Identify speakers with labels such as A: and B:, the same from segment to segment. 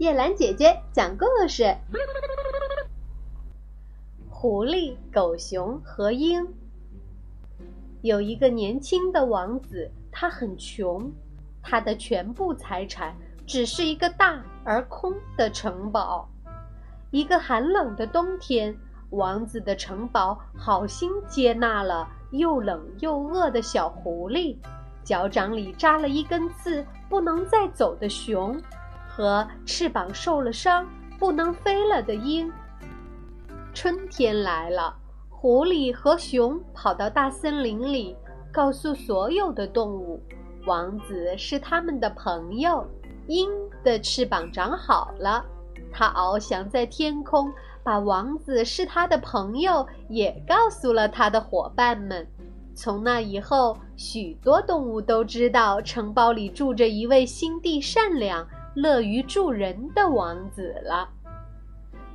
A: 叶兰姐姐讲故事：狐狸、狗熊和鹰。有一个年轻的王子，他很穷，他的全部财产只是一个大而空的城堡。一个寒冷的冬天，王子的城堡好心接纳了又冷又饿的小狐狸，脚掌里扎了一根刺，不能再走的熊。和翅膀受了伤不能飞了的鹰。春天来了，狐狸和熊跑到大森林里，告诉所有的动物，王子是他们的朋友。鹰的翅膀长好了，它翱翔在天空，把王子是他的朋友也告诉了他的伙伴们。从那以后，许多动物都知道城堡里住着一位心地善良。乐于助人的王子了。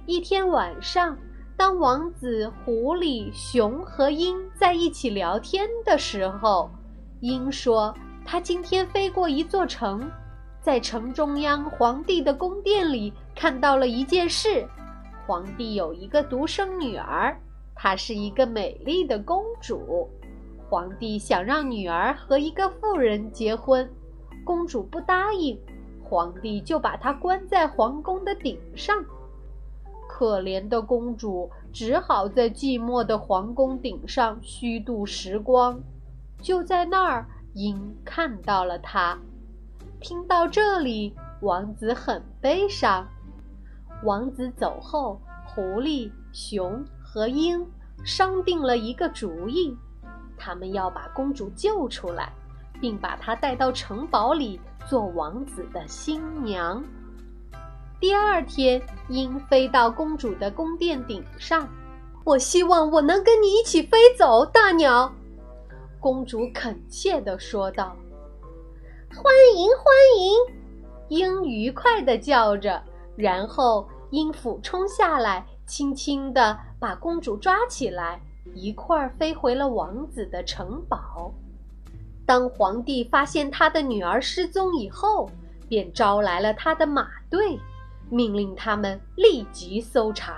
A: 一天晚上，当王子、狐狸、熊和鹰在一起聊天的时候，鹰说：“他今天飞过一座城，在城中央皇帝的宫殿里看到了一件事。皇帝有一个独生女儿，她是一个美丽的公主。皇帝想让女儿和一个富人结婚，公主不答应。”皇帝就把她关在皇宫的顶上，可怜的公主只好在寂寞的皇宫顶上虚度时光。就在那儿，鹰看到了她。听到这里，王子很悲伤。王子走后，狐狸、熊和鹰商定了一个主意，他们要把公主救出来。并把她带到城堡里做王子的新娘。第二天，鹰飞到公主的宫殿顶上。我希望我能跟你一起飞走，大鸟。公主恳切地说道。
B: 欢迎，欢迎！
A: 鹰愉快地叫着，然后鹰俯冲下来，轻轻地把公主抓起来，一块儿飞回了王子的城堡。当皇帝发现他的女儿失踪以后，便招来了他的马队，命令他们立即搜查。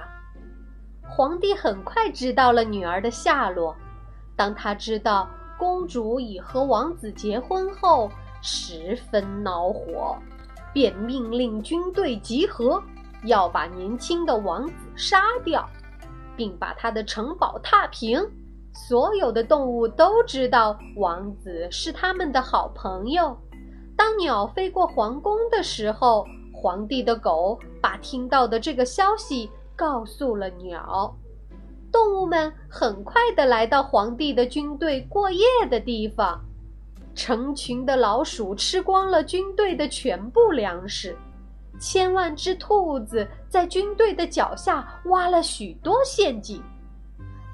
A: 皇帝很快知道了女儿的下落。当他知道公主已和王子结婚后，十分恼火，便命令军队集合，要把年轻的王子杀掉，并把他的城堡踏平。所有的动物都知道王子是他们的好朋友。当鸟飞过皇宫的时候，皇帝的狗把听到的这个消息告诉了鸟。动物们很快地来到皇帝的军队过夜的地方。成群的老鼠吃光了军队的全部粮食，千万只兔子在军队的脚下挖了许多陷阱。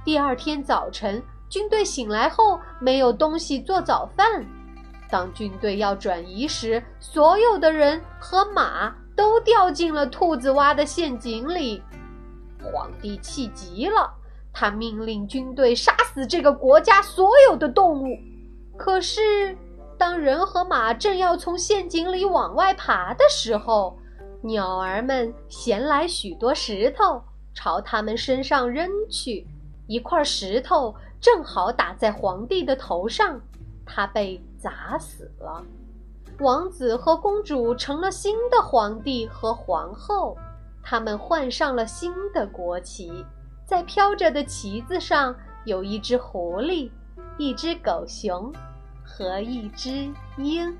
A: 第二天早晨，军队醒来后没有东西做早饭。当军队要转移时，所有的人和马都掉进了兔子挖的陷阱里。皇帝气极了，他命令军队杀死这个国家所有的动物。可是，当人和马正要从陷阱里往外爬的时候，鸟儿们衔来许多石头，朝他们身上扔去。一块石头正好打在皇帝的头上，他被砸死了。王子和公主成了新的皇帝和皇后，他们换上了新的国旗，在飘着的旗子上有一只狐狸、一只狗熊和一只鹰。